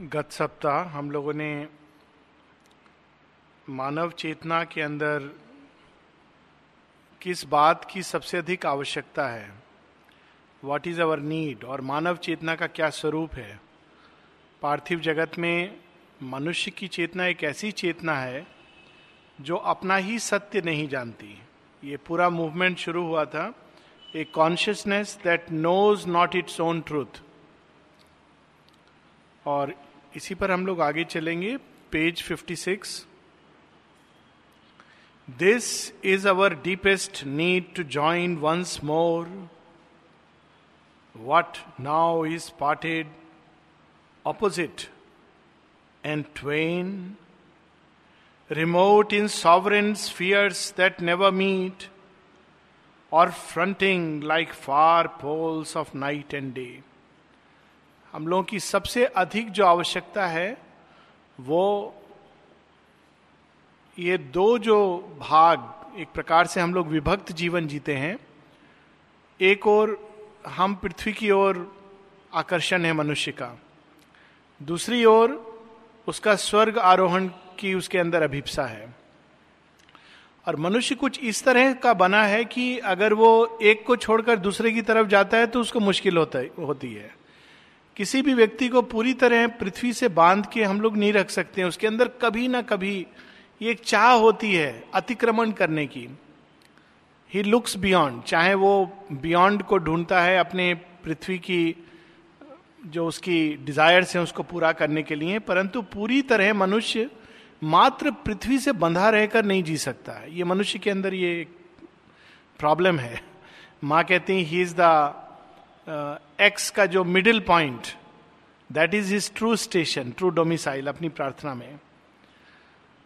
गत सप्ताह हम लोगों ने मानव चेतना के अंदर किस बात की सबसे अधिक आवश्यकता है? वॉट इज़ अवर नीड और मानव चेतना का क्या स्वरूप है? पार्थिव जगत में मनुष्य की चेतना एक ऐसी चेतना है जो अपना ही सत्य नहीं जानती। ये पूरा मूवमेंट शुरू हुआ था। A consciousness that knows not its own truth और इसी पर हम लोग आगे चलेंगे page 56 this is our deepest need to join once more what now is parted opposite and twain remote in sovereign spheres that never meet or fronting like far poles of night and day हम लोगों की सबसे अधिक जो आवश्यकता है, वो ये दो जो भाग, एक प्रकार से हम लोग विभक्त जीवन जीते हैं। एक और हम पृथ्वी की ओर आकर्षण है मनुष्य का। दूसरी ओर उसका स्वर्ग आरोहण की उसके अंदर अभिप्सा है। और मनुष्य कुछ इस तरह का बना है कि अगर वो एक को छोड़कर दूसरे की तरफ़ जाता है तो उसको मुश्किल होता है, होती है। किसी भी व्यक्ति को पूरी तरह पृथ्वी से बाँध के हम लोग नहीं रख सकते, उसके अंदर कभी ना कभी ये एक चाह होती है अतिक्रमण करने की। ही लुक्स बियॉन्ड चाहे वो बियॉन्ड को ढूंढता है अपने पृथ्वी की, जो उसकी डिजायर्स हैं उसको पूरा करने के लिए, परंतु पूरी तरह मनुष्य मात्र पृथ्वी से बंधा रहकर नहीं जी सकता। है ये मनुष्य के अंदर ये प्रॉब्लम है। माँ कहती हैं ही इज़ द एक्स का जो middle point that is his true station true domicile अपनी प्रार्थना में।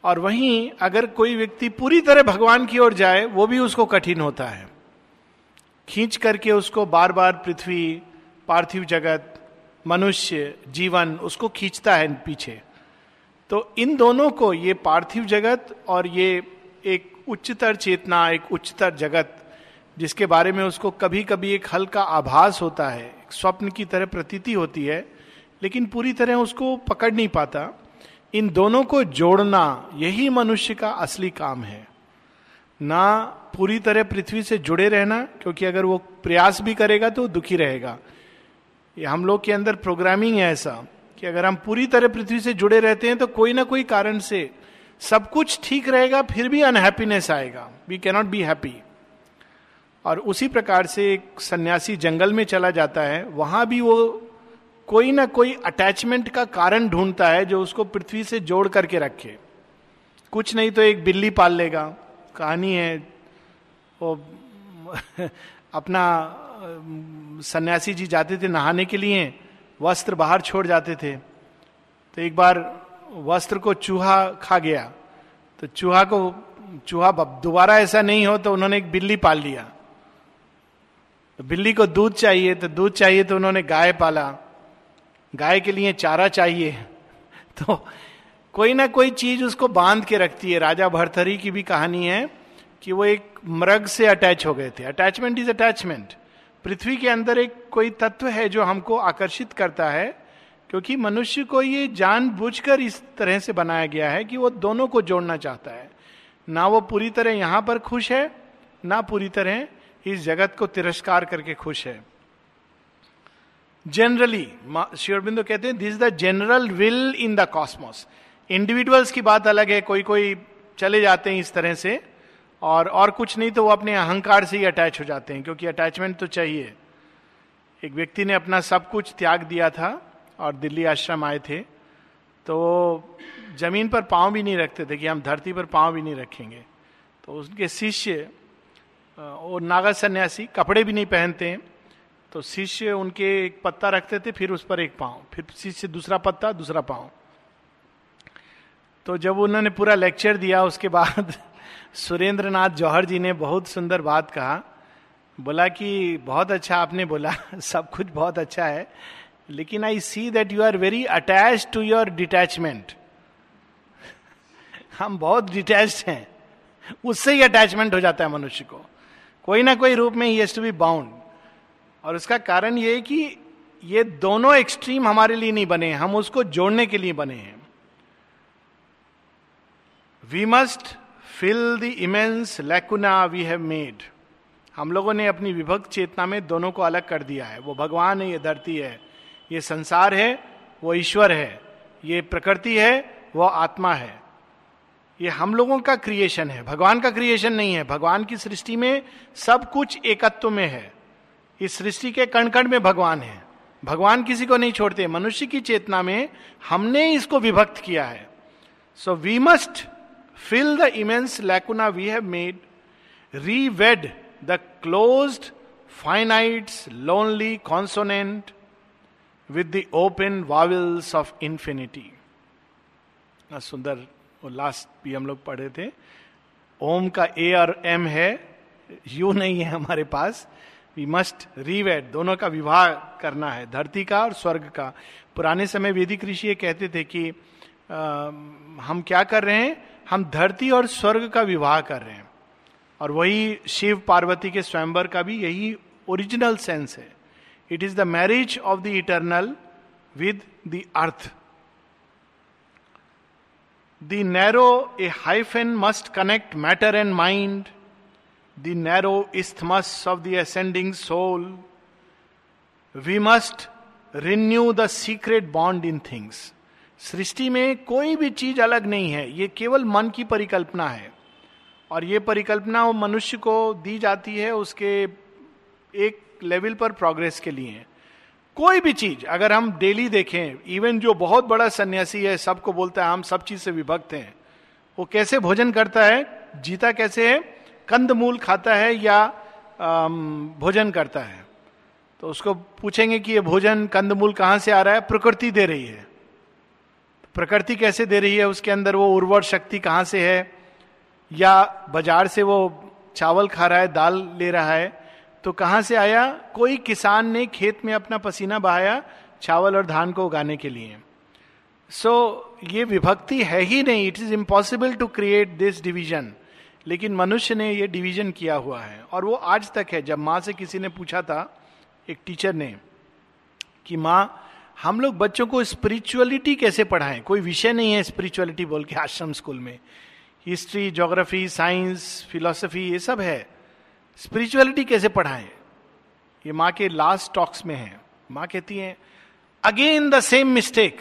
और वहीं अगर कोई व्यक्ति पूरी तरह भगवान की ओर जाए, वो भी उसको कठिन होता है। खींच करके उसको बार बार पृथ्वी, पार्थिव जगत, मनुष्य, जीवन, उसको खींचता है पीछे। तो इन दोनों को, ये पार्थिव जगत और ये एक उच्चतर चेतना, एक उच्चतर जगत, जिसके बारे में उसको कभी कभी एक हल्का आभास होता है स्वप्न की तरह प्रतीति होती है, लेकिन पूरी तरह उसको पकड़ नहीं पाता। इन दोनों को जोड़ना यही मनुष्य का असली काम है। ना पूरी तरह पृथ्वी से जुड़े रहना, क्योंकि अगर वो प्रयास भी करेगा तो दुखी रहेगा। ये हम लोग के अंदर प्रोग्रामिंग है ऐसा, कि अगर हम पूरी तरह पृथ्वी से जुड़े रहते हैं तो कोई ना कोई कारण से सब कुछ ठीक रहेगा, फिर भी अनहैप्पीनेस आएगा। वी कैनॉट बी हैप्पी और उसी प्रकार से एक सन्यासी जंगल में चला जाता है, वहाँ भी वो कोई ना कोई अटैचमेंट का कारण ढूंढता है जो उसको पृथ्वी से जोड़ करके रखे। कुछ नहीं तो एक बिल्ली पाल लेगा, कहानी है, वो अपना सन्यासी जी जाते थे नहाने के लिए, वस्त्र बाहर छोड़ जाते थे तो एक बार वस्त्र को चूहा खा गया तो चूहा को, चूहा दोबारा ऐसा नहीं हो तो उन्होंने एक बिल्ली पाल लिया। तो बिल्ली को दूध चाहिए तो दूध चाहिए तो उन्होंने गाय पाला। गाय के लिए चारा चाहिए। तो कोई ना कोई चीज़ उसको बाँध के रखती है। राजा भरथरी की भी कहानी है कि वो एक मृग से अटैच हो गए थे। अटैचमेंट इज़ अटैचमेंट पृथ्वी के अंदर एक कोई तत्व है जो हमको आकर्षित करता है, क्योंकि मनुष्य को ये जान कर इस तरह से बनाया गया है कि वो दोनों को जोड़ना चाहता है। ना वो पूरी तरह यहाँ पर खुश है, ना पूरी तरह इस जगत को तिरस्कार करके खुश है। जनरली श्योरबिंदु कहते हैं this the general will in the cosmos individuals की बात अलग है कोई कोई चले जाते हैं इस तरह से, और और कुछ नहीं तो वो अपने अहंकार से ही अटैच हो जाते हैं, क्योंकि अटैचमेंट तो चाहिए। एक व्यक्ति ने अपना सब कुछ त्याग दिया था, और दिल्ली आश्रम आए थे तो ज़मीन पर पाँव भी नहीं रखते थे, कि हम धरती पर पाँव भी नहीं रखेंगे। तो उनके शिष्य और नागा सन्यासी कपड़े भी नहीं पहनते हैं। तो शिष्य उनके एक पत्ता रखते थे, फिर उस पर एक पाँव, फिर शिष्य दूसरा पत्ता, दूसरा पाँव। तो जब उन्होंने पूरा लेक्चर दिया, उसके बाद सुरेंद्र नाथ जौहर जी ने बहुत सुंदर बात कहा। बोला कि, बहुत अच्छा आपने बोला, सब कुछ बहुत अच्छा है, लेकिन I see that you are very attach to your detachment हम बहुत डिटैच हैं। उससे ही अटैचमेंट हो जाता है मनुष्य को। कोई ना कोई रूप में ही टू बी बाउंड और उसका कारण ये कि ये दोनों एक्सट्रीम हमारे लिए नहीं बने हम उसको जोड़ने के लिए बने हैं। We must fill the immense lacuna we have made हम लोगों ने अपनी विभक्त चेतना में दोनों को अलग कर दिया है। वो भगवान है, ये धरती है, ये संसार है, वो ईश्वर है, ये प्रकृति है, वो आत्मा है। ये हम लोगों का क्रिएशन है। भगवान का क्रिएशन नहीं है। भगवान की सृष्टि में सब कुछ एकत्व में है। इस सृष्टि के कण कण में भगवान है। भगवान किसी को नहीं छोड़ते। मनुष्य की चेतना में हमने इसको विभक्त किया है। So we must fill the immense lacuna we have made reweave the close finites lonely consonant with the open vowels of infinity सुंदर वो लास्ट भी हम लोग पढ़े थे। ओम का ए और एम है यू नहीं है हमारे पास। वी मस्ट रीवेड दोनों का विवाह करना है धरती का और स्वर्ग का। पुराने समय वेदिक ऋषि ये कहते थे कि आ, हम क्या कर रहे हैं? हम धरती और स्वर्ग का विवाह कर रहे हैं। और वही शिव पार्वती के स्वयंवर का भी यही ओरिजिनल सेंस है। It is the marriage of the eternal with the earth the narrow a hyphen must connect matter and mind the narrow isthmus of the ascending soul we must renew the secret bond in things सृष्टि में कोई भी चीज़ अलग नहीं है। ये केवल मन की परिकल्पना है। और ये परिकल्पना मनुष्य को दी जाती है उसके एक लेवल पर प्रोग्रेस के लिए। कोई भी चीज़, अगर हम डेली देखें इवन जो बहुत बड़ा सन्यासी है, सबको बोलता है, हम सब चीज़ से विभक्त हैं। वो कैसे भोजन करता है? जीता कैसे है? कंद मूल खाता है या भोजन करता है? तो उसको पूछेंगे कि ये भोजन कंद मूल कहाँ से आ रहा है? प्रकृति दे रही है। प्रकृति कैसे दे रही है? उसके अंदर वो उर्वर शक्ति कहाँ से है? या बाज़ार से वो चावल खा रहा है, दाल ले रहा है? तो कहाँ से आया? कोई किसान ने खेत में अपना पसीना बहाया चावल और धान को उगाने के लिए। सो so, ये विभक्ति है ही नहीं। It is impossible to create this division लेकिन मनुष्य ने ये डिवीज़न किया हुआ है। और वो आज तक है। जब माँ से किसी ने पूछा था एक टीचर ने कि माँ हम लोग बच्चों को स्पिरिचुअलिटी कैसे पढ़ाएँ? कोई विषय नहीं है स्पिरिचुअलिटी बोल के आश्रम स्कूल में। हिस्ट्री जोग्राफी साइंस फिलोसफी ये सब है। स्पिरिचुअलिटी कैसे पढ़ाएँ? ये माँ के लास्ट टॉक्स में है। माँ कहती है अगेन द सेम मिस्टेक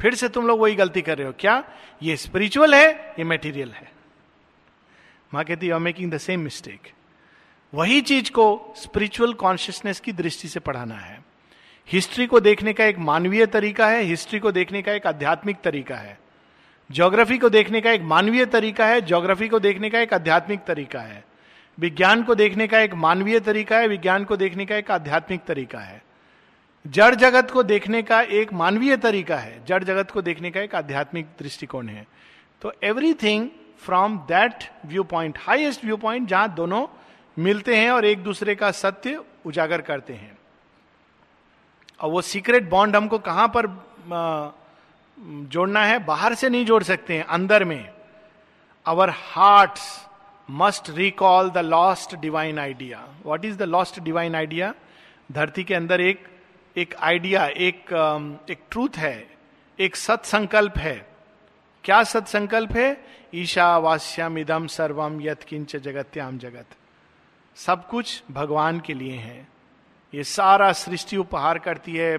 फिर से तुम लोग वही गलती कर रहे हो। क्या? ये स्पिरिचुअल है, ये मेटीरियल है. माँ कहती है मेकिंग द सेम मिस्टेक वही चीज़ को स्पिरिचुअल कॉन्शियसनेस की दृष्टि से पढ़ाना है। हिस्ट्री को देखने का एक मानवीय तरीका है, हिस्ट्री को देखने का एक आध्यात्मिक तरीका है। ज्योग्राफी को देखने का एक मानवीय तरीका है, ज्योग्राफी को देखने का एक आध्यात्मिक तरीका है। विज्ञान को देखने का एक मानवीय तरीका है, विज्ञान को देखने का एक आध्यात्मिक तरीका है। जड़ जगत को देखने का एक मानवीय तरीका है, जड़ जगत को देखने का एक आध्यात्मिक दृष्टिकोण है। तो everything from that viewpoint highest viewpoint जहाँ दोनों मिलते हैं और एक दूसरे का सत्य उजागर करते हैं। और वो सीक्रेट बॉन्ड हमको कहाँ पर जोड़ना है? बाहर से नहीं जोड़ सकते हैं, अंदर में। Our heart must recall the lost divine idea what is the lost divine idea धरती के अंदर एक एक आइडिया एक एक ट्रूथ है, एक सत्संकल्प है। क्या सत्संकल्प है? ईशावास्यम इदम सर्वम यथ किंच जगत्याम जगत। सब कुछ भगवान के लिए है। ये सारा सृष्टि उपहार करती है,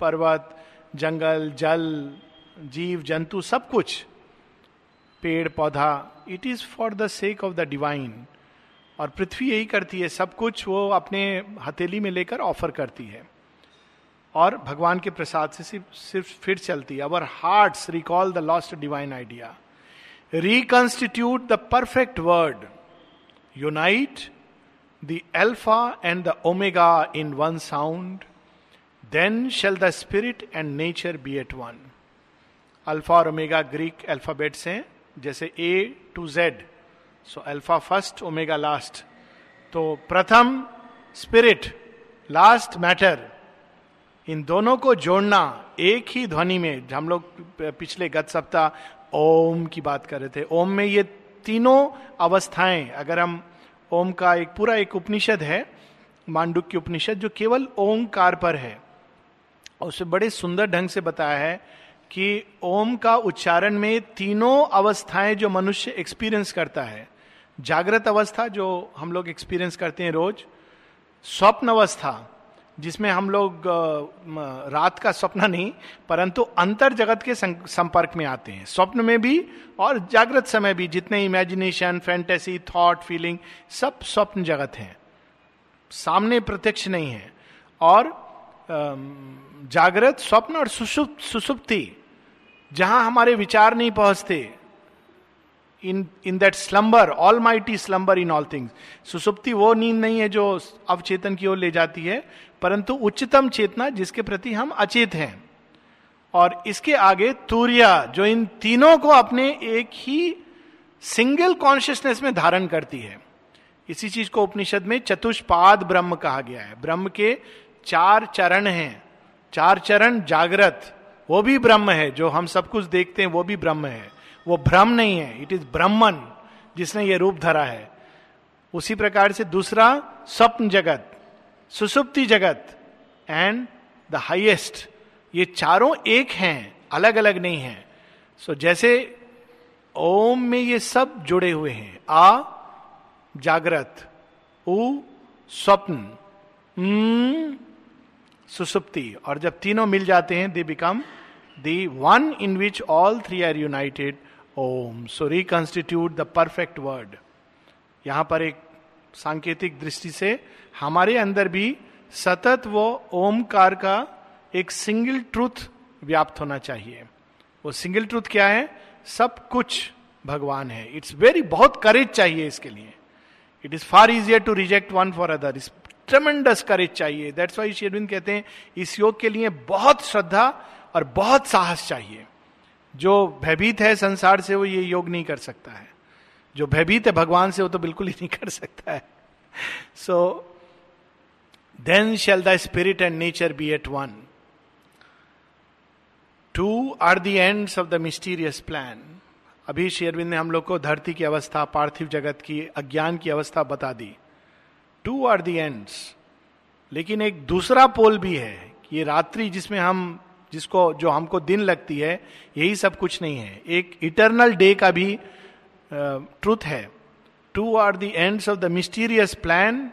पर्वत, जंगल, जल, जीव, जंतु, सब कुछ। पेड़, पौधा it is for the sake of the divine और पृथ्वी यही करती है, सब कुछ वो अपने हथेली में लेकर ऑफ़र करती है। और भगवान के प्रसाद से सिर्फ़ सिर्फ़ फिर चलती है। Our heart recall the lost divine idea reconstitute the perfect word unite the alpha and the omega in one sound then shall the spirit and nature be at one alpha और ओमेगा ग्रीक अल्फाबेट्स हैं। जैसे A to Z so alpha first omega last तो प्रथम spirit last matter in दोनों को जोड़ना एक ही ध्वनि में, हम लोग पिछले गत सप्ताह ओम की बात कर रहे थे। ओम में ये तीनों अवस्थाएँ, अगर हम ओम का एक पूरा एक उपनिषद है, मांडुक की उपनिषद, जो केवल ओंकार पर है, और उसे बड़े सुंदर ढंग से बताया है कि ओम का उच्चारण में तीनों अवस्थाएँ जो मनुष्य एक्सपीरियंस करता है। जागृत अवस्था, जो हम लोग एक्सपीरियंस करते हैं रोज, स्वप्न अवस्था, जिसमें हम लोग रात का स्वप्न नहीं, परंतु अंतर जगत के संपर्क में आते हैं। स्वप्न में भी और जागृत समय भी, जितने इमेजिनेशन फैंटेसी थॉट फीलिंग सब स्वप्न जगत हैं। सामने प्रत्यक्ष नहीं है। और जागृत, स्वप्न और सुसुप्ति जहाँ हमारे विचार नहीं पहुँचते in in that slumber almighty slumber in all things सुसुप्ति वो नींद नहीं है जो अवचेतन की ओर ले जाती है, परंतु उच्चतम चेतना जिसके प्रति हम अचेत हैं। और इसके आगे तूर्या, जो इन तीनों को अपने एक ही सिंगल कॉन्शियसनेस में धारण करती है। इसी चीज़ को उपनिषद में चतुष्पाद ब्रह्म कहा गया है। ब्रह्म के चार चरण हैं। चार चरण जागृत वो भी ब्रह्म है जो हम सब कुछ देखते हैं वो भी ब्रह्म है। वो भ्रम नहीं है इट इज़ ब्रह्मन जिसने ये रूप धरा है। उसी प्रकार से दूसरा स्वप्न जगत सुसुप्ति जगत एंड द हाइएस्ट ये चारों एक हैं अलग अलग नहीं है। सो so, जैसे ओम में ये सब जुड़े हुए हैं आ जागृत उ स्वप्न सुसुप्ति। और जब तीनों मिल जाते हैं they become the one in which all three are united Om so reconstitute the perfect word यहाँ पर एक सांकेतिक दृष्टि से हमारे अंदर भी सतत वो ओमकार का एक सिंगल ट्रूथ व्याप्त होना चाहिए। वो सिंगल ट्रूथ क्या है? सब कुछ भगवान है। इट्स वेरी बहुत करेज चाहिए इसके लिए। It is far easier to reject one for other इस ट्रमेंडस करेज चाहिए। दैट्स वाई शेरविंद कहते हैं, इस योग के लिए बहुत श्रद्धा और बहुत साहस चाहिए। जो भयभीत है संसार से वो ये योग नहीं कर सकता है। जो भयभीत है भगवान से वो तो बिल्कुल ही नहीं कर सकता है। So then shall the spirit and nature be at one two are the ends of the mysterious plan अभी शेरविंद ने हम लोग को धरती की अवस्था, पार्थिव जगत की, अज्ञान की अवस्था बता दी। टू आर द एंड्स लेकिन एक दूसरा पोल भी है कि ये रात्रि जिसमें हम जिसको, जो हमको दिन लगती है, यही सब कुछ नहीं है। एक इटरनल डे का भी ट्रूथ है। Two are the ends of the mysterious plan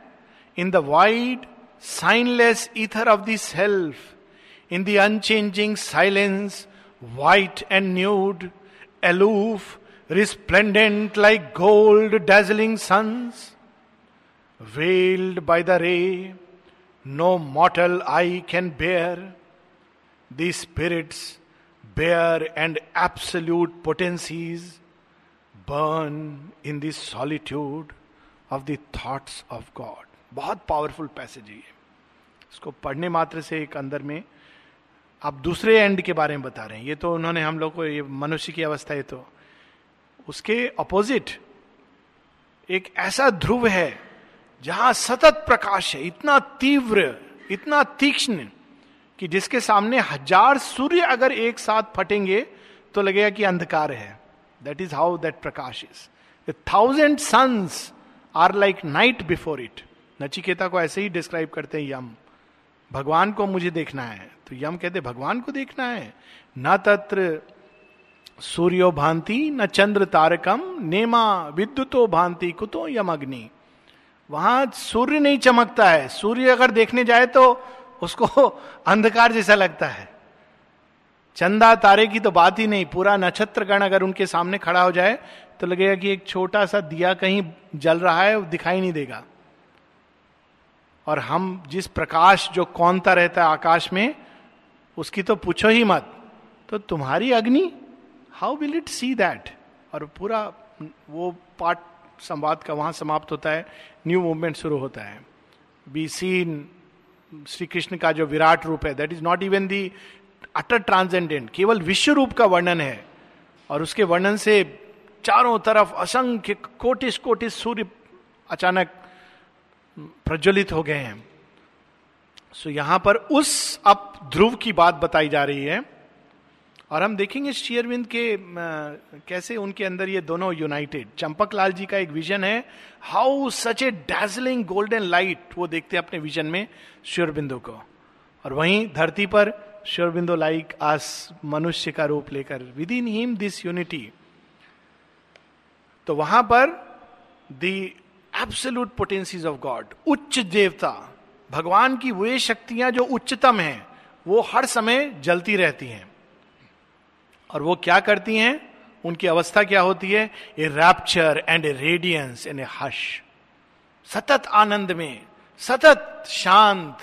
in the wide signless ether of the self in the unchanging silence white and nude aloof resplendent like gold dazzling suns veiled by the ray, no mortal eye can bear. The spirits bear and absolute potencies burn in the solitude of the thoughts of God. बहुत powerful passage है इसको पढ़ने मात्र से एक अंदर में आप दूसरे एंड के बारे में बता रहे हैं। ये तो उन्होंने हम लोग को ये मनुष्य की अवस्था है तो। उसके अपोजिट एक ऐसा ध्रुव है जहाँ सतत प्रकाश है, इतना तीव्र, इतना तीक्ष्ण कि जिसके सामने हज़ार सूर्य अगर एक साथ फटेंगे तो लगेगा कि अंधकार है। That is how that Prakash is thousand suns are like night before it Nachiketa को ऐसे ही डिस्क्राइब करते हैं यम। भगवान को मुझे देखना है। तो यम कहते भगवान को देखना है। न तत्र सूर्यो भांति, न चंद्र तारकम, नेमा विद्युतो भांति कुतो यम अग्नि वहाँ सूर्य नहीं चमकता है। सूर्य अगर देखने जाए तो उसको अंधकार जैसा लगता है। चंदा तारे की तो बात ही नहीं, पूरा नक्षत्र गण अगर उनके सामने खड़ा हो जाए तो लगेगा कि एक छोटा सा दिया कहीं जल रहा है दिखाई नहीं देगा। और हम जिस प्रकाश जो कौनता रहता है आकाश में, उसकी तो पूछो ही मत तो तुम्हारी अग्नि how will it see that और पूरा वो पार्ट संवाद का वहाँ समाप्त होता है न्यू मूवमेंट शुरू होता है। बी सीन श्री कृष्ण का जो विराट रूप है that is not even the utter transcendent केवल विश्व रूप का वर्णन है। और उसके वर्णन से चारों तरफ़ असंख्य कोटिस कोटिस सूर्य अचानक प्रज्वलित हो गए हैं। सो so, यहाँ पर उस अप ध्रुव की बात बताई जा रही है। और हम देखेंगे शेयरविंद के कैसे उनके अंदर ये दोनों यूनाइटेड चंपक लाल जी का एक विजन है how such a dazzling golden light वो देखते हैं अपने विजन में शेयरबिंदु को। और वहीं धरती पर श्योरबिंदो लाइक आस मनुष्य का रूप लेकर within him this unity तो वहाँ पर the absolute potencies of God उच्च देवता, भगवान की वे शक्तियाँ जो उच्चतम हैं, वो हर समय जलती रहती हैं। और वो क्या करती हैं? उनकी अवस्था क्या होती है? A rapture and a radiance and a hush सतत आनंद में, सतत शांत,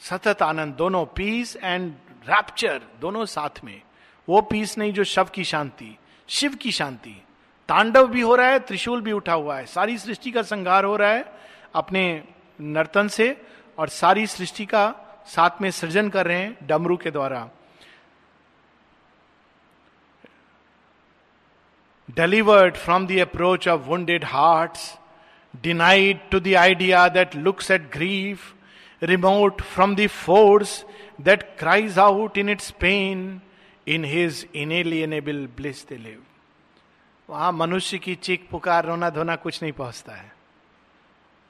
सतत आनंद, दोनों पीस एंड रैप्चर दोनों साथ में। वो पीस नहीं जो शव की शांति, शिव की शांति। तांडव भी हो रहा है, त्रिशूल भी उठा हुआ है। सारी सृष्टि का संहार हो रहा है अपने नर्तन से और सारी सृष्टि का साथ में सृजन कर रहे हैं डमरू के द्वारा। Delivered from the approach of wounded hearts, denied to the idea that looks at grief, remote from the force that cries out in its pain, in his inalienable bliss they live. वहाँ मनुष्य की चीख पुकार रोना धोना कुछ नहीं पहुँचता है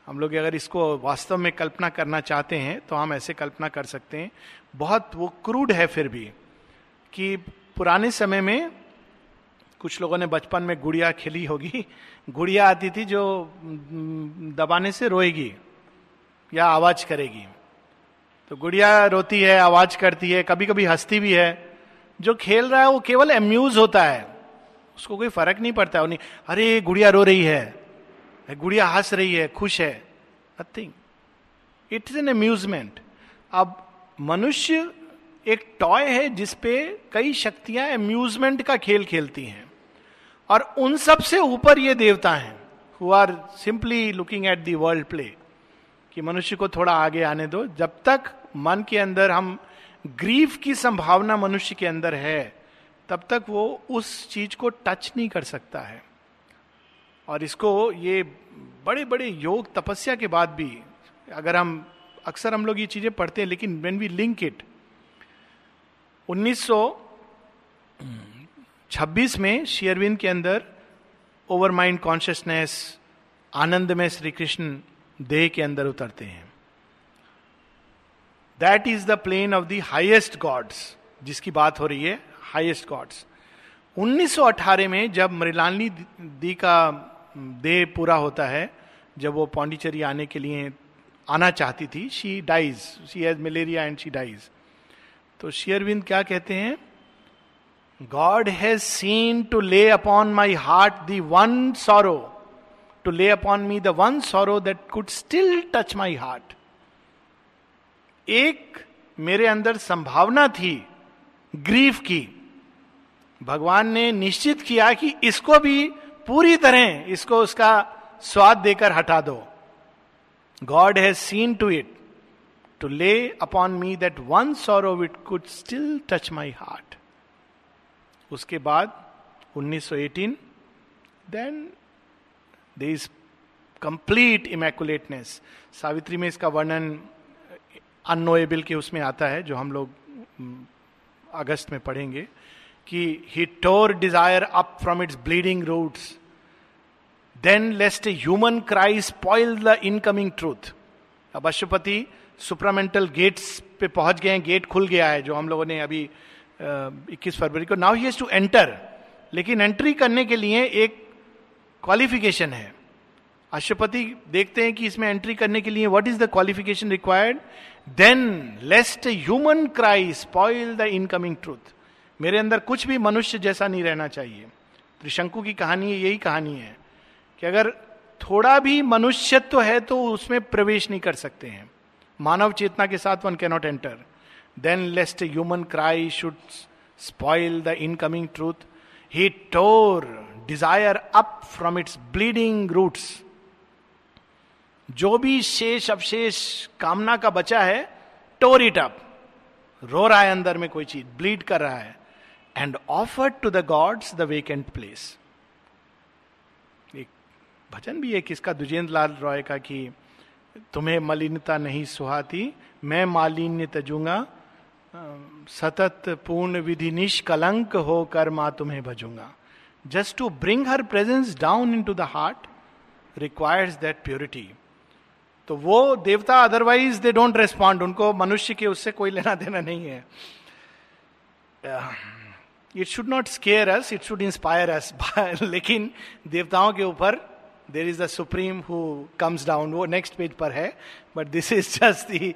हम लोग अगर इसको वास्तव में कल्पना करना चाहते हैं तो हम ऐसे कल्पना कर सकते हैं बहुत वो क्रूड है फिर भी कि पुराने समय में कुछ लोगों ने बचपन में गुड़िया खेली होगी। गुड़िया आती थी जो दबाने से रोएगी या आवाज़ करेगी। तो गुड़िया रोती है, आवाज़ करती है कभी कभी हंसती भी है। जो खेल रहा है वो केवल अम्यूज होता है। उसको कोई फ़र्क नहीं पड़ता। है अरे, गुड़िया रो रही है। गुड़िया हंस रही है, खुश है। Nothing it is an amusement अब मनुष्य एक टॉय है जिसपे कई शक्तियाँ अम्यूजमेंट का खेल खेलती हैं। और उन सबसे ऊपर ये देवता हैं who are simply looking at the world play कि मनुष्य को थोड़ा आगे आने दो। जब तक मन के अंदर हम ग्रीफ की संभावना मनुष्य के अंदर है, तब तक वो उस चीज़ को टच नहीं कर सकता है। और इसको ये बड़े बड़े योग तपस्या के बाद भी, अगर हम, अक्सर हम लोग ये चीज़ें पढ़ते हैं, लेकिन वेन वी लिंक इट 1926 में शेयरविंद के अंदर ओवर माइंड कॉन्शियसनेस आनंद में श्री कृष्ण देह के अंदर उतरते हैं। That is the plane of the highest gods जिसकी बात हो रही है हाइएस्ट गॉड्स 1918 में जब मृलानी दी का देह पूरा होता है, जब वो पौंडीचेरी आने के लिए आना चाहती थी she dies she has malaria and she dies तो शेयरविंद क्या कहते हैं? God has seen to lay upon my heart the one sorrow to lay upon me the one sorrow that could still touch my heart एक मेरे अंदर संभावना थी ग्रीफ की। भगवान ने निश्चित किया कि इसको भी पूरी तरह इसको उसका स्वाद देकर हटा दो। God has seen to it to lay upon me that one sorrow with could still touch my heart उसके बाद 1918 then they is complete immaculateness Savitri में इसका वर्णन अनोएबल के उसमें आता है, जो हम लोग अगस्त में पढ़ेंगे, कि he tore desire up from its bleeding roots then lest human cry spoil the incoming truth अब अशुपति सुप्रामेंटल गेट्स पे पहुँच गए हैं, गेट खुल गया है, जो हम लोगों ने अभी इक्कीस फरवरी को। नाउ ही टू एंटर लेकिन एंट्री करने के लिए एक क्वालिफिकेशन है। अशुपति देखते हैं कि इसमें एंट्री करने के लिए what is the qualification required then lest human cry spoil the incoming truth मेरे अंदर कुछ भी मनुष्य जैसा नहीं रहना चाहिए। त्रिशंकु की कहानी है, यही कहानी है कि अगर थोड़ा भी मनुष्यत्व है तो उसमें प्रवेश नहीं कर सकते हैं। मानव चेतना के साथ one cannot enter then lest human cry should spoil the incoming truth he tore desire up from its bleeding roots जो भी शेष अवशेष कामना का बचा है टोर इट अप रो रहा है अंदर में कोई चीज़ ब्लीड कर रहा है। And offer to the gods the vacant place एक भजन भी है किसका दुजेंद्र लाल रॉय का कि, तुम्हें मलिनता नहीं सुहाती, मैं मालिन्य तजूँगा सतत पूर्ण विधि निष्कलंक होकर माँ तुम्हें भजूँगा। Just to bring her presence down into the heart requires that purity तो वो देवता अदरवाइज़ दे डोंट रेस्पॉन्ड उनको मनुष्य के उससे कोई लेना देना नहीं है। It should not scare us it should inspire us लेकिन देवताओं के ऊपर there is the supreme who comes down वो नेक्स्ट पेज पर है but this is just the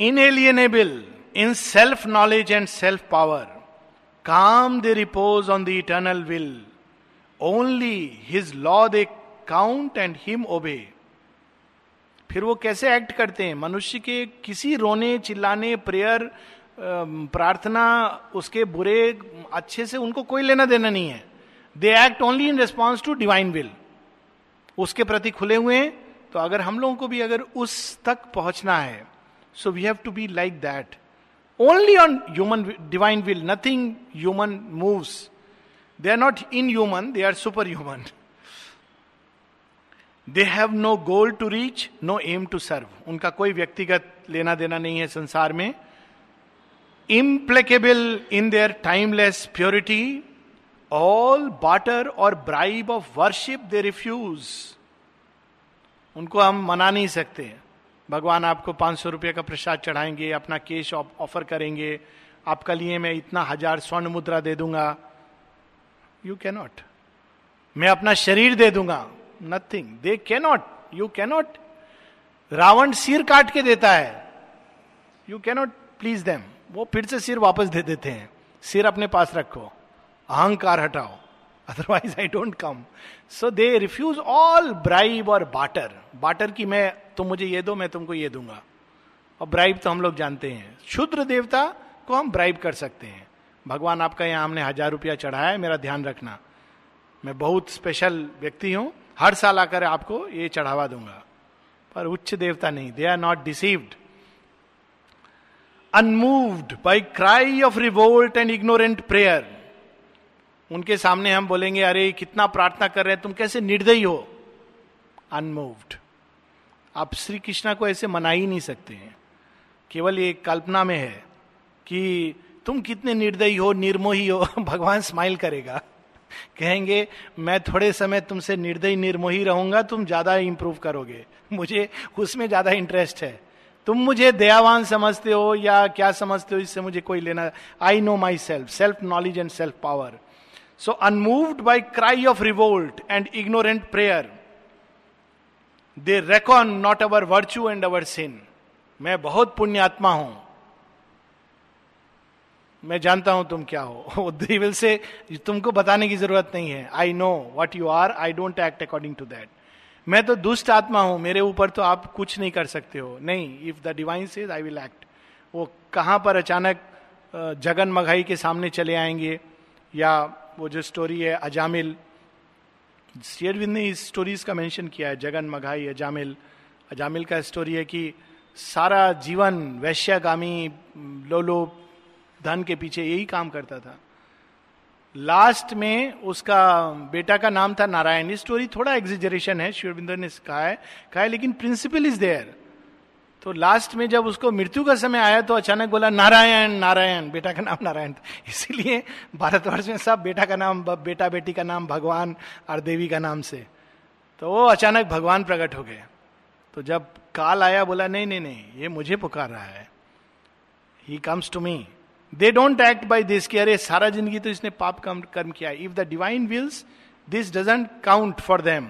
inalienable in self knowledge and self power calm they repose on the eternal will only his law they count and him obey फिर वो कैसे act करते हैं? मनुष्य के किसी रोने, चिल्लाने प्रेयर प्रार्थना, उसके बुरे, अच्छे से उनको कोई लेना देना नहीं है। They act only in response to divine will उसके प्रति खुले हुए हैं तो अगर हम लोगों को भी अगर उस तक पहुँचना है so we have to be like that only on human divine will nothing human moves they are not in human they are super human they have no goal to reach no aim to serve उनका कोई व्यक्तिगत लेना देना नहीं है संसार में. Implacable in their timeless purity all barter और bribe of worship they refuse उनको हम मना नहीं सकते। भगवान आपको पाँच सौ रुपये का प्रसाद चढ़ाएँगे, अपना केश ऑफ़र करेंगे। आपका लिए मैं इतना हज़ार स्वर्ण मुद्रा दे दूँगा। यू कैनॉट मैं अपना शरीर दे दूँगा। Nothing they cannot you cannot Ravan सिर काट के देता है। यू कैनॉट प्लीज़ देम वो फिर से सिर वापस दे देते हैं। सिर अपने पास रखो। अहंकार हटाओ। Otherwise I don't come so they refuse all bribe और बाटर बाटर की मैं तुम मुझे ये दो, मैं तुमको ये दूँगा। और ब्राइब तो हम लोग जानते हैं। शुद्र देवता को हम ब्राइब कर सकते हैं। भगवान आपका यहाँ हमने हज़ार रुपया चढ़ाया है, मेरा ध्यान रखना। मैं बहुत स्पेशल व्यक्ति हूँ। हर साल आकर आपको ये चढ़ावा दूँगा। पर उच्च देवता नहीं। They are not deceived unmoved by cry of revolt and ignorant prayer उनके सामने हम बोलेंगे, अरे, कितना प्रार्थना कर रहे हैं, तुम कैसे निर्दयी हो? अनमूव्ड आप श्री कृष्णा को ऐसे मना ही नहीं सकते हैं। केवल ये कल्पना में है कि तुम कितने निर्दयी हो, निर्मोही हो, भगवान स्माइल करेगा। कहेंगे, मैं थोड़े समय तुमसे निर्दयी, निर्मोही रहूँगा, तुम ज़्यादा इंप्रूव करोगे। मुझे उसमें ज़्यादा इंटरेस्ट है। तुम मुझे दयावान समझते हो या क्या समझते हो, इससे मुझे कोई लेना I know my self self knowledge and self power so unmoved by cry of revolt and ignorant prayer they reckon not our virtue and our sin मैं बहुत पुण्यात्मा हूँ। मैं जानता हूँ तुम क्या हो। दिल से तुमको बताने की ज़रूरत नहीं है। I know what you are I don't act according to that मैं तो दुष्ट आत्मा हूँ। मेरे ऊपर तो आप कुछ नहीं कर सकते हो। नहीं if the divine says I will act वो कहाँ पर अचानक जगन मघाई के सामने चले आएँगे? या वो जो स्टोरी है, अजामिल शेयरविंद ने इस स्टोरीज का मेंशन किया है, जगन, मघाई, अजामिल। अजामिल का स्टोरी है कि सारा जीवन वैश्यागामी, लोलो, धन के पीछे यही काम करता था। लास्ट में उसका बेटा का नाम था नारायण। स्टोरी थोड़ा एग्जिजरेशन है शिवरविंदर ने कहा है कहा है, लेकिन प्रिंसिपल इज़ देयर तो लास्ट में जब उसको मृत्यु का समय आया तो अचानक बोला, नारायण नारायण, बेटा का नाम नारायण। इसीलिए भारतवर्ष में सब बेटा का नाम बेटा बेटी का नाम भगवान और देवी का नाम से। तो वो अचानक भगवान प्रकट हो गए। तो जब काल आया, बोला, नहीं नहीं नहीं, ये मुझे पुकार रहा है। He comes to me they don't act by this कि, अरे, सारा ज़िंदगी तो इसने पाप कर्म किया if the divine wills this doesn't count for them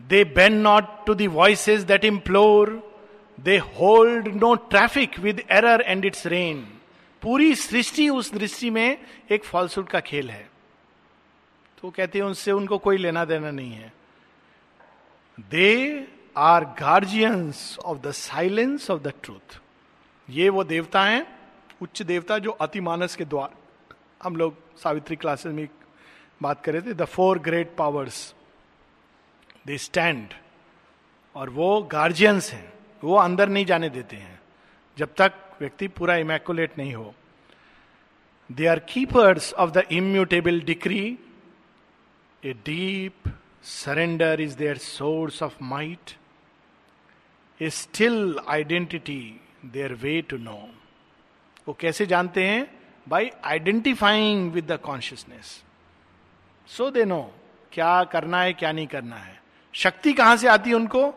they bend not to voices that implore they hold no traffic with error and its reign पूरी सृष्टि उस दृष्टि में एक फॉल्सूट का खेल है। तो कहते हैं, उनसे उनको कोई लेना देना नहीं है। They are guardians of the silence of the truth ये वो देवता हैं, उच्च देवता जो अति मानस के द्वार। हम लोग सावित्री क्लासेस में बात कर रहे थे the four great powers they stand और वो गार्जियंस हैं। वो अंदर नहीं जाने देते हैं। जब तक व्यक्ति पूरा इमेकुलेट नहीं हो। They are keepers of the immutable decree a deep surrender is their source of might a still identity their way to know वो कैसे जानते हैं? By identifying with the consciousness so they know क्या करना है, क्या नहीं करना है। शक्ति कहाँ से आती है उनको?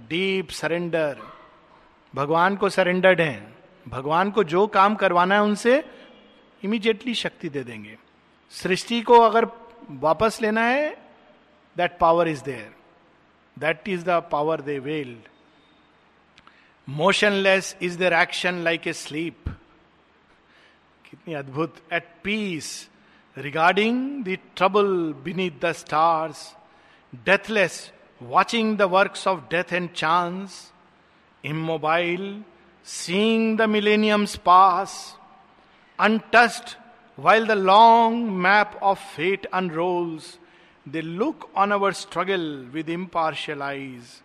डीप सरेंडर भगवान को सरेंडर्ड हैं। भगवान को जो काम करवाना है उनसे इमीडिएटली शक्ति दे देंगे। सृष्टि को अगर वापस लेना है that power is there that is the power they wield motionless is their action like a sleep कितनी अद्भुत। At peace regarding the trouble beneath the stars deathless watching the work of death and chance immobile, seeing the millenniums pass, untouched, while the long map of fate unrolls, they look on our struggle with impartial eyes,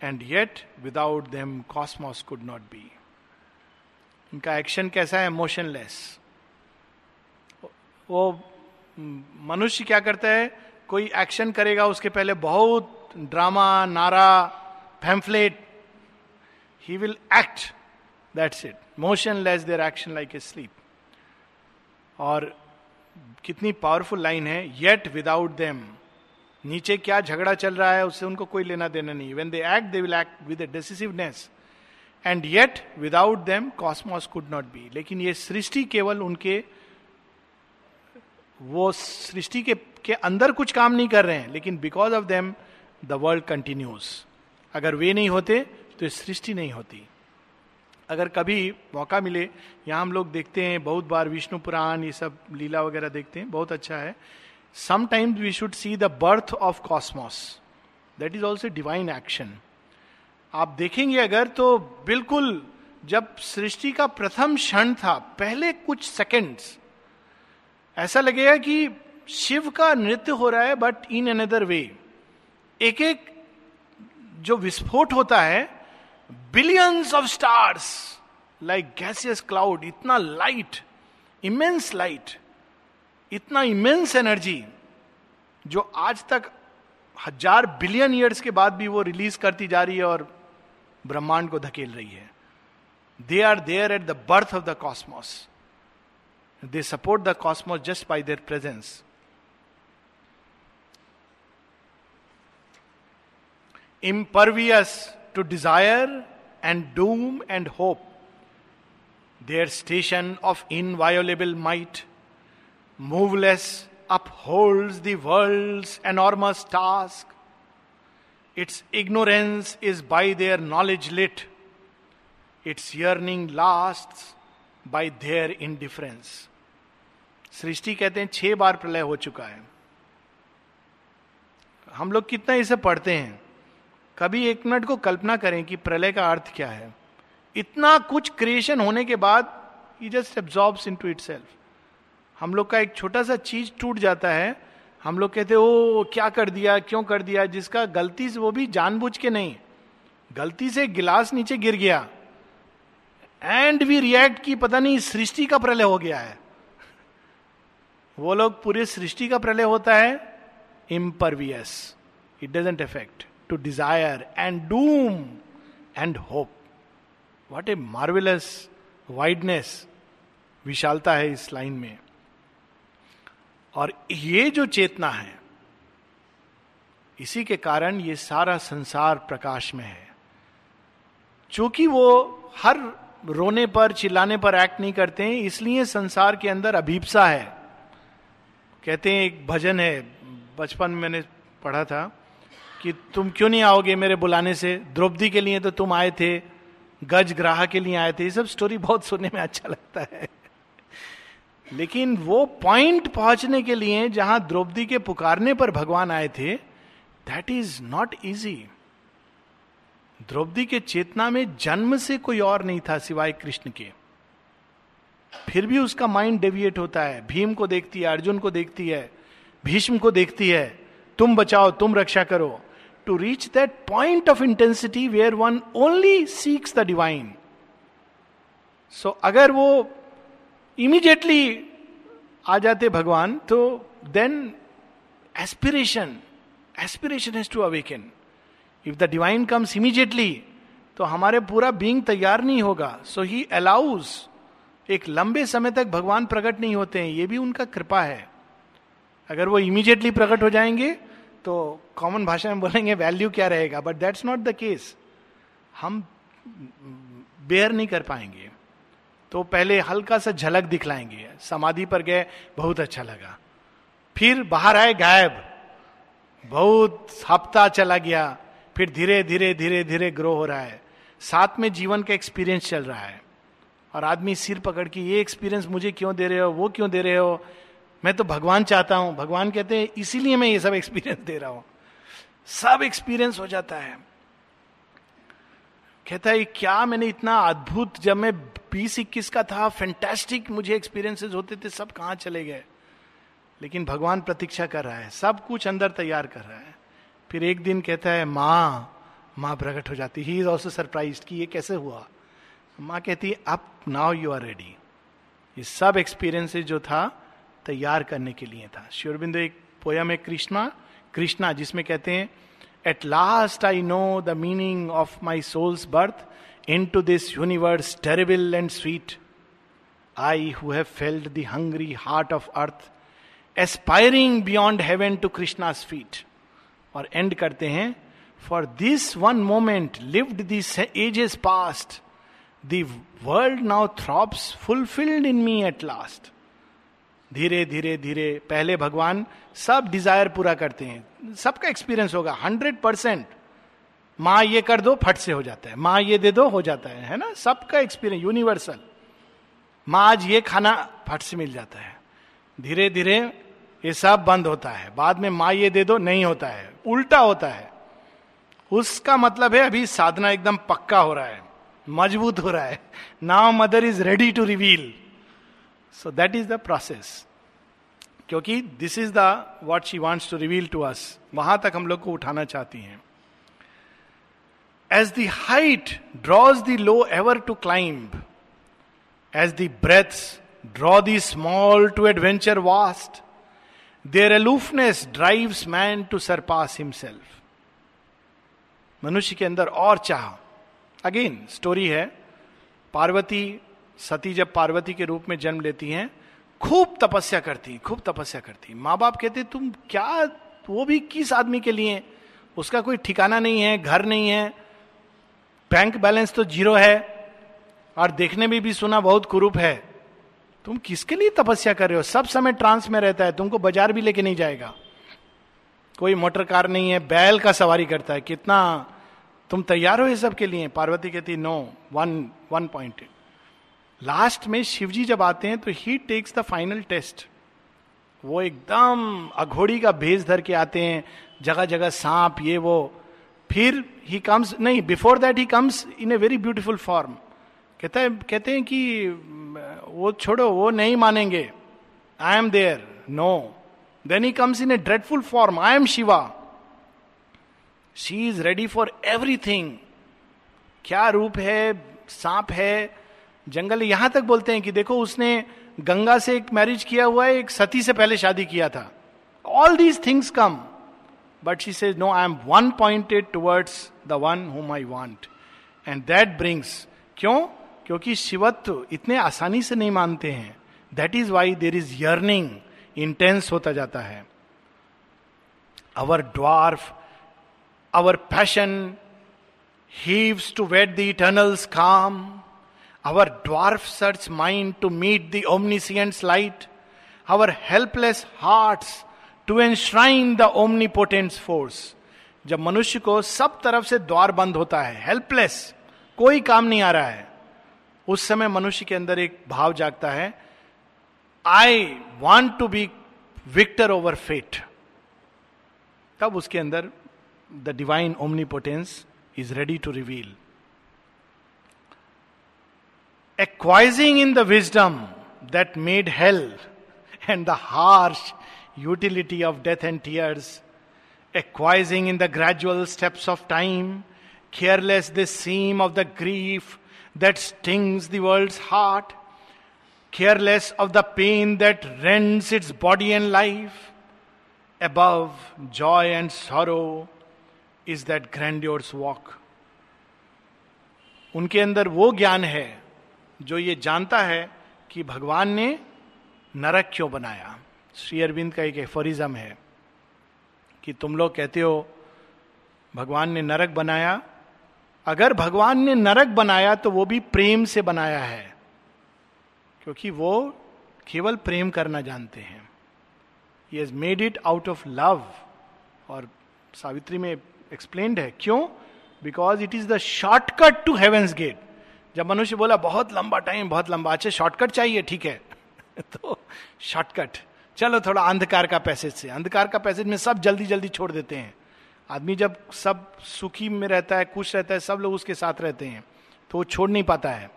and yet without them cosmos could not be. इनका action कैसा है motionless वो मनुष्य क्या करता है कोई action करेगा उसके पहले बहुत ड्रामा नारा pamphlet he will act. That's it. Motionless, their action like a sleep. और कितनी पावरफुल लाइन है येट विदाउट देम नीचे क्या झगड़ा चल रहा है उससे उनको कोई लेना देना नहीं when they act they will act with decisiveness and yet without them cosmos could not be लेकिन ये सृष्टि केवल उनके वो सृष्टि के के अंदर कुछ काम नहीं कर रहे हैं, लेकिन because of them the world continues अगर वे नहीं होते तो सृष्टि नहीं होती। अगर कभी मौका मिले, यहाँ हम लोग देखते हैं, बहुत बार विष्णु पुराण, ये सब लीला वगैरह देखते हैं, बहुत अच्छा है। Sometimes we should see the birth of cosmos that is also divine action आप देखेंगे अगर तो बिल्कुल जब सृष्टि का प्रथम क्षण था, पहले कुछ सेकेंड्स ऐसा लगेगा कि शिव का नृत्य हो रहा है बट इन अनदर वे एक एक जो विस्फोट होता है billions of stars like gaseous cloud इतना लाइट इमेंस लाइट इतना इमेंस एनर्जी जो आज तक हज़ार बिलियन ईयर्स के बाद भी वो रिलीज़ करती जा रही है और ब्रह्मांड को धकेल रही है. They are there at the birth of the cosmos They support the cosmos just by their presence. Impervious to desire and doom and hope, their station of inviolable might, moveless, upholds the world's enormous task. Its ignorance is by their knowledge lit, its yearning lasts by their indifference. सृष्टि कहते हैं, छह बार प्रलय हो चुका है। हम लोग कितना इसे पढ़ते हैं। कभी एक मिनट को कल्पना करें कि प्रलय का अर्थ क्या है। इतना कुछ क्रिएशन होने के बाद ही just absorb into it हम लोग का एक छोटा सा चीज़ टूट जाता है। हम लोग कहते, ओ, क्या कर दिया, क्यों कर दिया? जिसका गलती से वो भी जानबूझ के नहीं। गलती से गिलास नीचे गिर गया। एंड वी रिएक्ट की पता नहीं, सृष्टि का प्रलय हो गया है। वो लोग पूरे सृष्टि का प्रलय होता है impervious it doesn't affect to desire and doom and hope What a marvellous wideness विशालता है इस लाइन में और ये जो चेतना है इसी के कारण ये सारा संसार प्रकाश में है चूँकि वो हर रोने पर चिल्लाने पर एक्ट नहीं करते हैं इसलिए संसार के अंदर अभीपसा है कहते हैं, एक भजन है, बचपन में मैंने पढ़ा था, कि तुम क्यों नहीं आओगे मेरे बुलाने से? द्रौपदी के लिए तो तुम आए थे, गज ग्राह के लिए आए थे, ये सब स्टोरी बहुत सुनने में अच्छा लगता है। लेकिन वो पॉइंट पहुँचने के लिए, जहाँ द्रौपदी के पुकारने पर भगवान आए थे that is not easy Draupadi के चेतना में जन्म से कोई और नहीं था सिवाय कृष्ण के। फिर भी उसका माइंड डेविएट होता है। भीम को देखती है, अर्जुन को देखती है, भीष्म को देखती है। तुम बचाओ, तुम रक्षा करो। To reach that point of intensity where one only seeks the divine so अगर वो immediately आ जाते भगवान तो then aspiration aspiration has to awaken if the divine comes immediately तो हमारे पूरा बींग तैयार नहीं होगा। सो ही अलाउज एक लंबे समय तक भगवान प्रकट नहीं होते हैं, ये भी उनका कृपा है। अगर वो इमीजिएटली प्रकट हो जाएँगे तो कॉमन भाषा में बोलेंगे वैल्यू क्या रहेगा? But that's not the case हम बेयर नहीं कर पाएँगे। तो पहले हल्का सा झलक दिखलाएँगे। समाधि पर गए, बहुत अच्छा लगा। फिर बाहर आए, गायब। बहुत हफ़्ता चला गया। फिर धीरे धीरे धीरे धीरे ग्रो हो रहा है। साथ में जीवन का एक्सपीरियंस चल रहा है। और आदमी सिर पकड़ के, ये एक्सपीरियंस मुझे क्यों दे रहे हो? वो क्यों दे रहे हो? मैं तो भगवान चाहता हूँ। भगवान कहते हैं, इसीलिए मैं ये सब एक्सपीरियंस दे रहा हूँ। सब एक्सपीरियंस हो जाता है। कहता है, क्या मैंने इतना अद्भुत, जब मैं बीस इक्कीस का था फैंटेस्टिक मुझे एक्सपीरियंसेस होते थे, सब कहाँ चले गए? लेकिन भगवान प्रतीक्षा कर रहा है, सब कुछ अंदर तैयार कर रहा है। फिर एक दिन कहता है, माँ माँ प्रकट हो जाती ही। इज़ ऑल्सो सरप्राइज़ कि ये कैसे हुआ? माँ कहती अब नाउ यू आर रेडी ये सब एक्सपीरियंसेस जो था, तैयार करने के लिए था। श्योरबिंदु, एक पोयम है, कृष्णा कृष्णा, जिसमें कहते हैं at last I know the meaning of my soul's birth into this universe terrible and sweet I who have felt the hungry heart of earth aspiring beyond heaven to Krishna feet और and करते हैं for this one moment lived this ages past the world now throbs fulfilled in me at last धीरे धीरे धीरे, पहले भगवान सब desire पूरा करते हैं। सबका एक्सपीरियंस होगा हंड्रेड परसेंट माँ ये कर दो, फट से हो जाता है। माँ ये दे दो, हो जाता है है ना? सबका एक्सपीरियंस यूनिवर्सल माँ आज ये खाना फट से मिल जाता है। धीरे धीरे ये सब बंद होता है। बाद में माँ ये दे दो, नहीं होता है। उल्टा होता है। उसका मतलब है अभी साधना एकदम पक्का हो रहा है। मज़बूत हो रहा है। Now mother is ready to reveal so that is the process क्योंकि this is the what she wants to reveal to us वहाँ तक हम लोग को उठाना चाहती हैं। As the height draws the low ever to climb as the breadths draw the small to adventure vast their aloofness drives man to surpass himself मनुष्य के अंदर और चाह। अगेन स्टोरी है, पार्वती, सती जब पार्वती के रूप में जन्म लेती हैं, खूब तपस्या करती, खूब तपस्या करती। माँ बाप कहते तुम क्या, वो भी किस आदमी के लिए? उसका कोई ठिकाना नहीं है, घर नहीं है बैंक बैलेंस तो ज़ीरो है, और देखने में भी सुना बहुत कुरूप है। तुम किसके लिए तपस्या कर रहे हो? सब समय ट्रांस में रहता है, तुमको बाज़ार भी लेके नहीं जाएगा। कोई मोटर कार नहीं है, बैल का सवारी करता है, कितना तुम तैयार हो ये सब के लिए? पार्वती कहती no one one point last में शिवजी जब आते हैं तो he takes the final test वो एकदम अघोड़ी का भेज धर के आते हैं, जगह जगह सांप, ये वो। फिर ही कम्स नहीं before that he comes in a very beautiful form कहता है, कहते हैं कि, वो छोड़ो, वो नहीं मानेंगे। I am there no then he comes in a dreadful form I am Shiva she is ready for everything क्या रूप है? सांप है? जंगल यहाँ तक बोलते हैं कि देखो, उसने गंगा से एक मैरिज किया हुआ है, एक सती से पहले शादी किया था। All these things come but she says no I am one pointed towards the one whom I want and that brings क्यों? क्योंकि शिवत्व इतने आसानी से नहीं मानते हैं। That is why there is yearning intense होता जाता है। Our dwarf our passion heaves to wait the eternal's calm our dwarf search mind to meet the omniscient's light our helpless hearts to enshrine the omnipotent's force जब मनुष्य को सब तरफ़ से द्वार बंद होता है हेल्पलेस कोई काम नहीं आ रहा है, उस समय मनुष्य के अंदर एक भाव जागता है I want to be victor over fate तब उसके अंदर the divine omnipotence is ready to reveal. Acquiring in the wisdom that made hell and the harsh utility of death and tears, acquiring in the gradual steps of time, careless they seem of the grief that stings the world's heart, careless of the pain that rends its body and life. Above joy and sorrow, is that grandiose walk उनके अंदर वो ज्ञान है जो ये जानता है कि भगवान ने नरक क्यों बनाया। श्री अरविंद का एक एफोरिज्म है कि तुम लोग कहते हो, भगवान ने नरक बनाया। अगर भगवान ने नरक बनाया तो वो भी प्रेम से बनाया है, क्योंकि वो केवल प्रेम करना जानते हैं। He has made it out of love और सावित्री में एक्सप्लेन्ड है। क्यों? Because it is the shortcut to heaven's gate जब मनुष्य बोला, बहुत लंबा टाइम बहुत लंबा अच्छा शॉर्टकट चाहिए, ठीक है। तो शॉर्टकट चलो थोड़ा अंधकार का पैसेज से। अंधकार का पैसेज में सब जल्दी जल्दी छोड़ देते हैं। आदमी जब सब सुखी में रहता है, खुश रहता है, सब लोग उसके साथ रहते हैं तो वो छोड़ नहीं पाता है।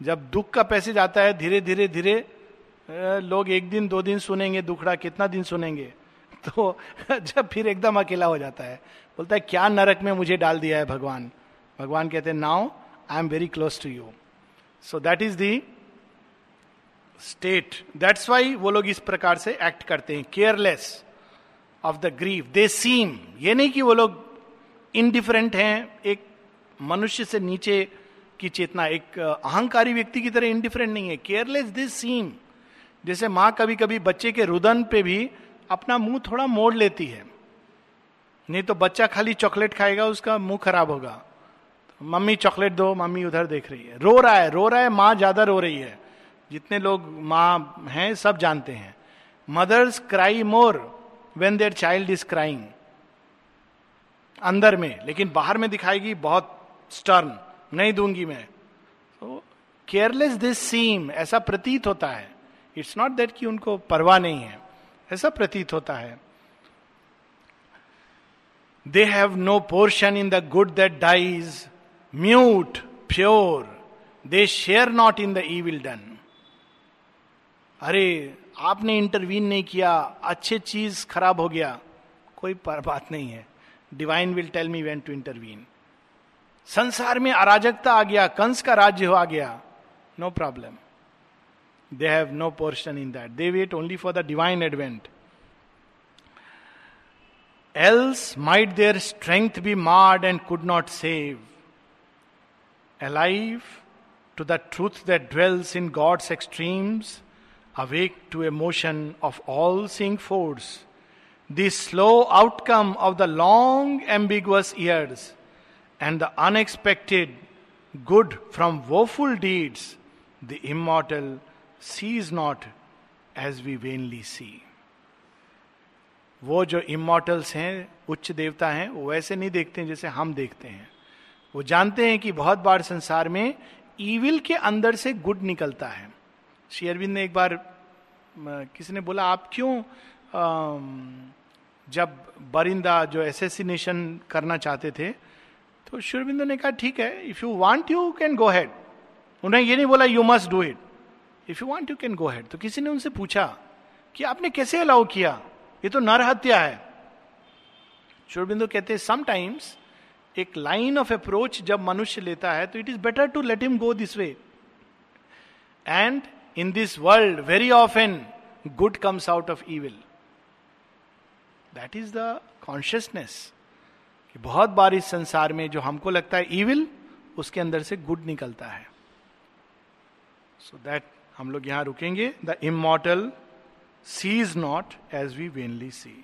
जब दुख का पैसेज आता है धीरे धीरे धीरे लोग एक दिन, दो दिन सुनेंगे, दुखड़ा कितना दिन सुनेंगे? तो जब फिर एकदम अकेला हो जाता है। बोलता है, क्या नरक में मुझे डाल दिया है भगवान? भगवान कहते हैं, now I am very close to you so that is the state that's why वो लोग इस प्रकार से एक्ट करते हैं careless of the grief they seem ये नहीं कि वो लोग इनडिफरेंट हैं, एक मनुष्य से नीचे की चेतना, एक अहंकारी व्यक्ति की तरह इनडिफरेंट नहीं है। केयरलेस दिस सीम जैसे माँ कभी कभी बच्चे के रुदन पे भी अपना मुँह थोड़ा मोड़ लेती है। नहीं तो बच्चा खाली चॉकलेट खाएगा, उसका मुँह खराब होगा। तो मम्मी चॉकलेट दो, मम्मी उधर देख रही है। रो रहा है, रो रहा है, माँ ज़्यादा रो रही है। जितने लोग माँ हैं, सब जानते हैं। Mothers cry more when their child is crying अंदर में, लेकिन बाहर में दिखाएगी बहुत स्टर्न नहीं दूँगी मैं। तो केयरलेस दिस सीम ऐसा प्रतीत होता है। इट्स नॉट दैट कि उनको परवाह नहीं है। ऐसा प्रतीत होता है। They have no portion in the good that dies mute pure they share not in the evil done अरे, आपने इंटरवीन नहीं किया, अच्छे चीज़ खराब हो गया, कोई बात नहीं है। Divine will tell me when to intervene संसार में अराजकता आ गया, कंस का राज्य हो आ गया no problem They have no portion in that. They wait only for the divine advent. Else might their strength be marred and could not save. Alive to the truth that dwells in God's extremes, awake to a motion of all seeing force, the slow outcome of the long ambiguous years, and the unexpected good from woeful deeds, the immortal sees not as we vainly see वो जो immortals हैं, उच्च देवता हैं, वो वैसे नहीं देखते हैं जैसे हम देखते हैं। वो जानते हैं कि बहुत बार संसार में ईविल के अंदर से गुड निकलता है। श्री अरविंद ने एक बार किसी ने बोला, आप क्यों जब बरिंदा जो एसेसिनेशन करना चाहते थे? तो श्रीअरविंद ने कहा, ठीक है if you want you can go head उन्हें ये नहीं बोला you must do it if you want you can go head तो किसी ने उनसे पूछा कि आपने कैसे अलाउ किया? ये तो नर हत्या है। शोरबिंदु कहते हैं समटाइम्स एक लाइन ऑफ़ अप्रोच जब मनुष्य लेता है तो it is better to let him go this way and in this world very often good comes out of evil that is the consciousness कि बहुत बार इस संसार में जो हमको लगता है ईविल उसके अंदर से गुड निकलता है। सो दैट हम लोग यहाँ रुकेंगे। The immortal sees not as we vainly see